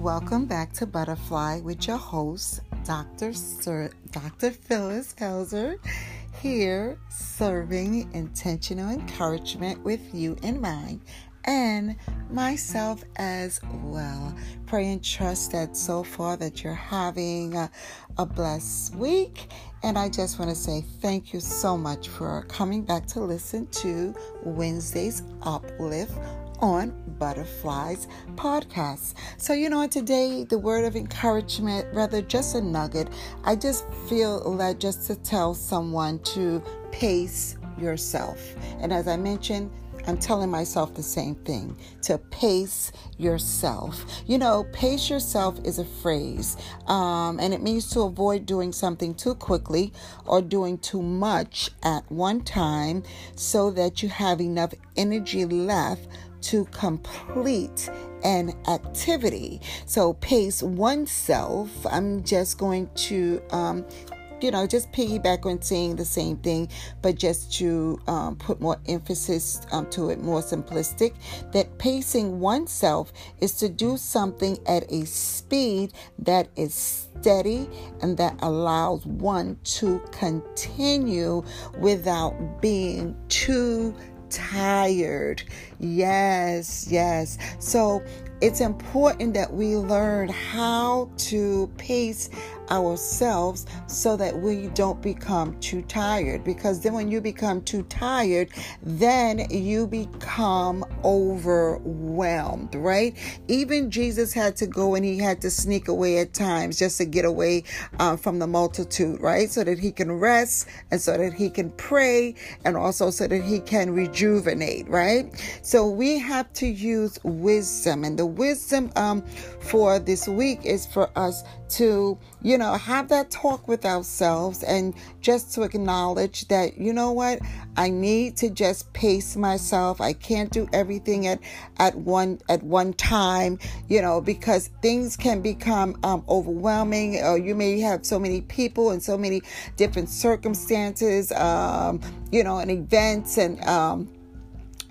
Welcome back to Butterfly with your host, Dr. Sir, Dr. Phyllis Helzer, here serving intentional encouragement with you in mind and myself as well. Pray and trust that so far that you're having a, a blessed week. And I just want to say thank you so much for coming back to listen to Wednesday's Uplift on Butterflies podcast. So, you know, today the word of encouragement, rather just a nugget, I just feel led just to tell someone to pace yourself. And as I mentioned, I'm telling myself the same thing to pace yourself. You know, pace yourself is a phrase, um, and it means to avoid doing something too quickly or doing too much at one time so that you have enough energy left to complete an activity. So, pace oneself. I'm just going to um, you know, just piggyback on saying the same thing, but just to um, put more emphasis um, to it, more simplistic, that pacing oneself is to do something at a speed that is steady and that allows one to continue without being too tired. Yes, yes. So it's important that we learn how to pace ourselves so that we don't become too tired. Because then, when you become too tired, then you become overwhelmed, right? Even Jesus had to go and he had to sneak away at times just to get away uh, from the multitude, right? So that he can rest and so that he can pray and also so that he can rejuvenate, right? So we have to use wisdom, and the wisdom um, for this week is for us to, you know, have that talk with ourselves and just to acknowledge that, you know what, I need to just pace myself. I can't do everything at at one at one time, you know, because things can become um, overwhelming. Or you may have so many people and so many different circumstances, um, you know, and events and um,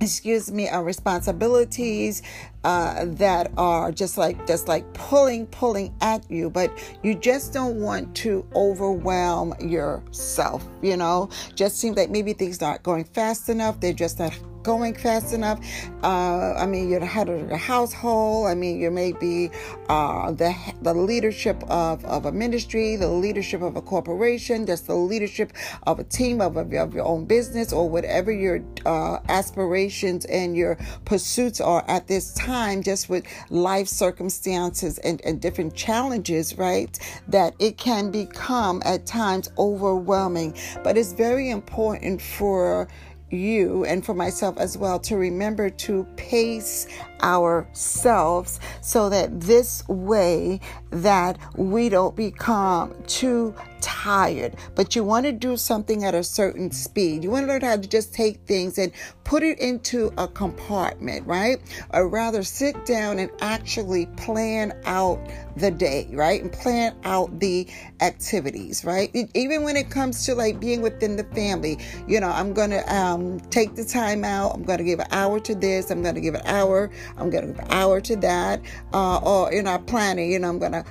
excuse me, our responsibilities uh, that are just like just like pulling, pulling at you, but you just don't want to overwhelm yourself. You know, just seems like maybe things aren't going fast enough. They're just not going fast enough. Uh, I mean, you're the head of the household. I mean, you may be uh, the the leadership of, of a ministry, the leadership of a corporation, just the leadership of a team of, of, of your own business, or whatever your uh, aspirations and your pursuits are at this time, just with life circumstances and, and different challenges, right? That it can become at times overwhelming. But it's very important for you and for myself as well to remember to pace ourselves so that this way that we don't become too tired but you want to do something at a certain speed. You want to learn how to just take things and put it into a compartment right? Or rather sit down and actually plan out the day right? And plan out the activities right? Even when it comes to like being within the family you know i'm gonna um, take the time out. I'm gonna give an hour to this. I'm gonna give an hour. I'm going to give an hour to that. Uh, or in our planning, you know, I'm going to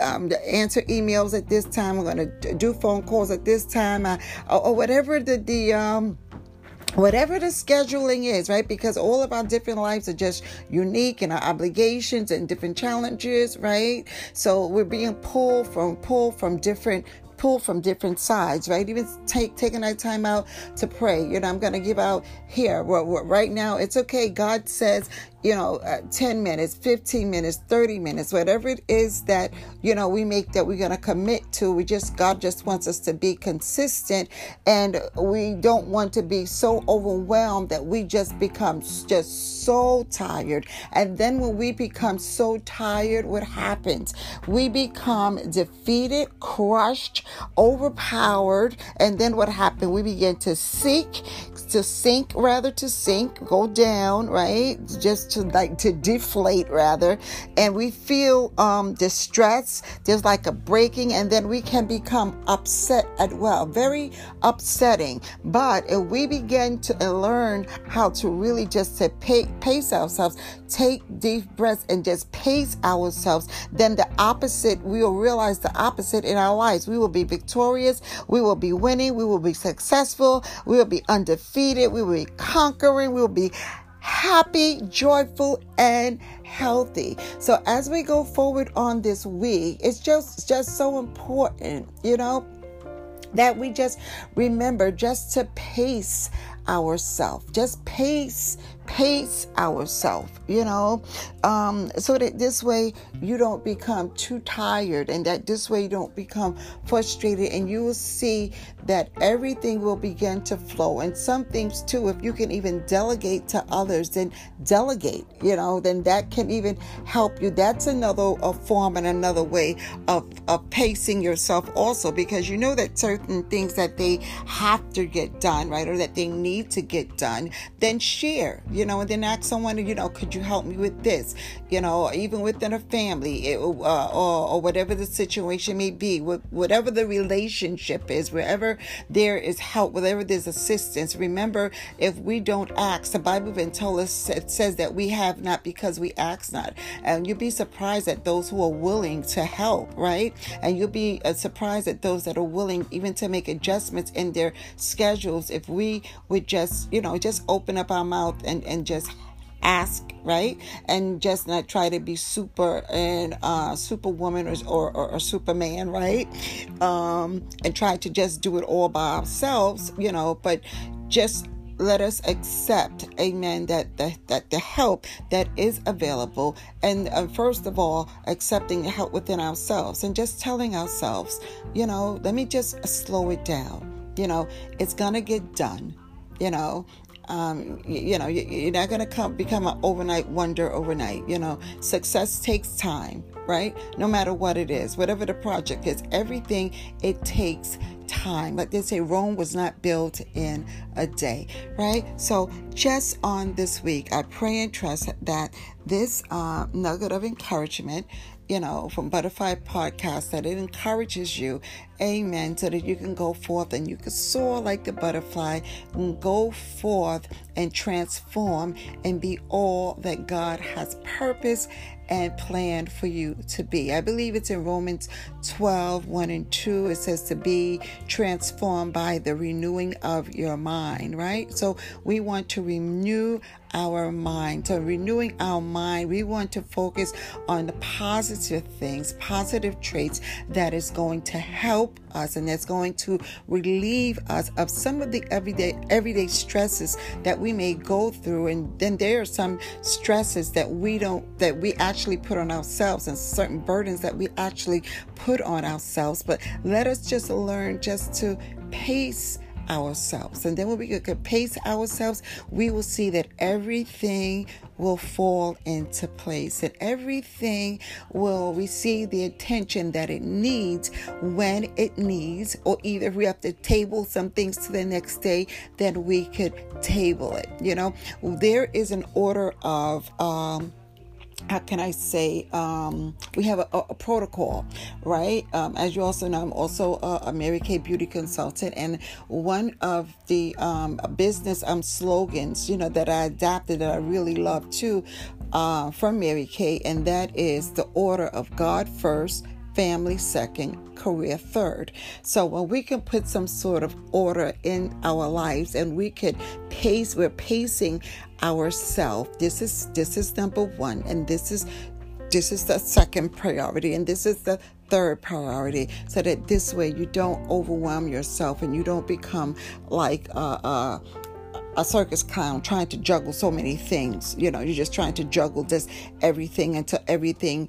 um, answer emails at this time. I'm going to do phone calls at this time, uh, or, whatever the the um, whatever the scheduling is, right? Because all of our different lives are just unique and our obligations and different challenges, right? So we're being pulled from pulled from different pull from different sides, right? Even take taking that time out to pray. You know, I'm going to give out here. right now, it's okay. God says, you know, uh, 10 minutes, 15 minutes, 30 minutes, whatever it is that, you know, we make that we're going to commit to. We just, God just wants us to be consistent and we don't want to be so overwhelmed that we just become just so tired. And then when we become so tired, what happens? We become defeated, crushed, overpowered. And then what happens? We begin to seek, to sink, rather to sink, go down, right? Just to like to deflate rather, and we feel um, distress. There's like a breaking, and then we can become upset as well. Very upsetting. But if we begin to learn how to really just to pace ourselves, take deep breaths, and just pace ourselves, then the opposite, we will realize the opposite in our lives. We will be victorious. We will be winning. We will be successful. We will be undefeated. We will be conquering. We will be happy, joyful, and healthy. So as we go forward on this week, it's just just so important, you know, that we just remember just to pace ourselves. Just pace, pace ourselves, you know, um, so that this way you don't become too tired and that this way you don't become frustrated and you will see that everything will begin to flow. And some things too, if you can even delegate to others, then delegate, you know, then that can even help you. That's another form and another way of, of pacing yourself also because you know that certain things that they have to get done, right, or that they need to get done, then share, you know, and then ask someone, you know, could you help me with this, you know, even within a family it, uh, or, or whatever the situation may be, whatever the relationship is, wherever there is help, wherever there's assistance. Remember, if we don't ask, the Bible even told us it says that we have not because we ask not. And you'll be surprised at those who are willing to help, right? And you'll be uh, surprised at those that are willing even to make adjustments in their schedules if we would just, you know, just open up our mouth and, and just ask right? And just not try to be super and uh superwoman or, or, or, or superman right? Um and try to just do it all by ourselves you know but just let us accept amen that the, that the help that is available and uh, first of all accepting the help within ourselves and just telling ourselves you know let me just slow it down you know it's gonna get done you know um, you, you, know, you, are not going to come become an overnight wonder overnight. You know, success takes time, right? No matter what it is, whatever the project is, everything it takes time. Like they say, Rome was not built in a day, right? So, just on this week, I pray and trust that this uh, nugget of encouragement you know, from Butterfly Podcast that it encourages you, amen, so that you can go forth and you can soar like the butterfly and go forth and transform and be all that God has purpose and planned for you to be. I believe it's in Romans 12 1 and 2. It says to be transformed by the renewing of your mind, right? So we want to renew our mind. So, renewing our mind, we want to focus on the positive things, positive traits that is going to help us and that's going to relieve us of some of the everyday everyday stresses that we may go through. And then there are some stresses that we don't that we actually put on ourselves and certain burdens that we actually put on ourselves. But let us just learn just to pace ourselves. And then when we can pace ourselves, we will see that everything will fall into place and everything will receive the attention that it needs when it needs, or either we have to table some things to the next day, then we could table it. You know, there is an order of um how can I say, um, we have a, a protocol, right? Um, as you also know, I'm also a, a, Mary Kay beauty consultant, and one of the um, business um, slogans, you know, that I adapted that I really love too, uh, from Mary Kay, and that is the order of God first, family second, career third. So when we can put some sort of order in our lives and we could pace, we're pacing ourselves. This is this is number one, and this is this is the second priority, and this is the third priority so that this way you don't overwhelm yourself and you don't become like a, a, a, circus clown trying to juggle so many things you know you're just trying to juggle just everything until everything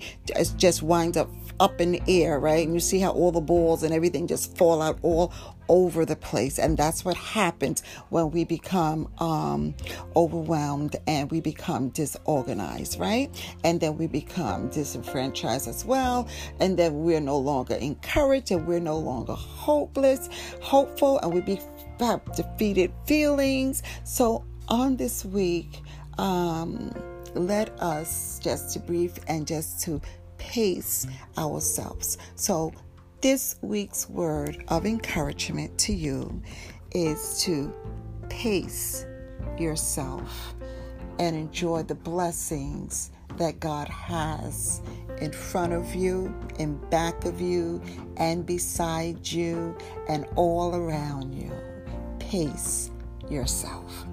just winds up up in the air, right? And you see how all the balls and everything just fall out all over the place. And that's what happens when we become um, overwhelmed and we become disorganized, right? And then we become disenfranchised as well. And then we're no longer encouraged and we're no longer hopeless, hopeful, and we be, have defeated feelings. So on this week, um, let us just to and just to pace ourselves. So, this week's word of encouragement to you is to pace yourself and enjoy the blessings that God has in front of you, in back of you, and beside you, and all around you. Pace yourself.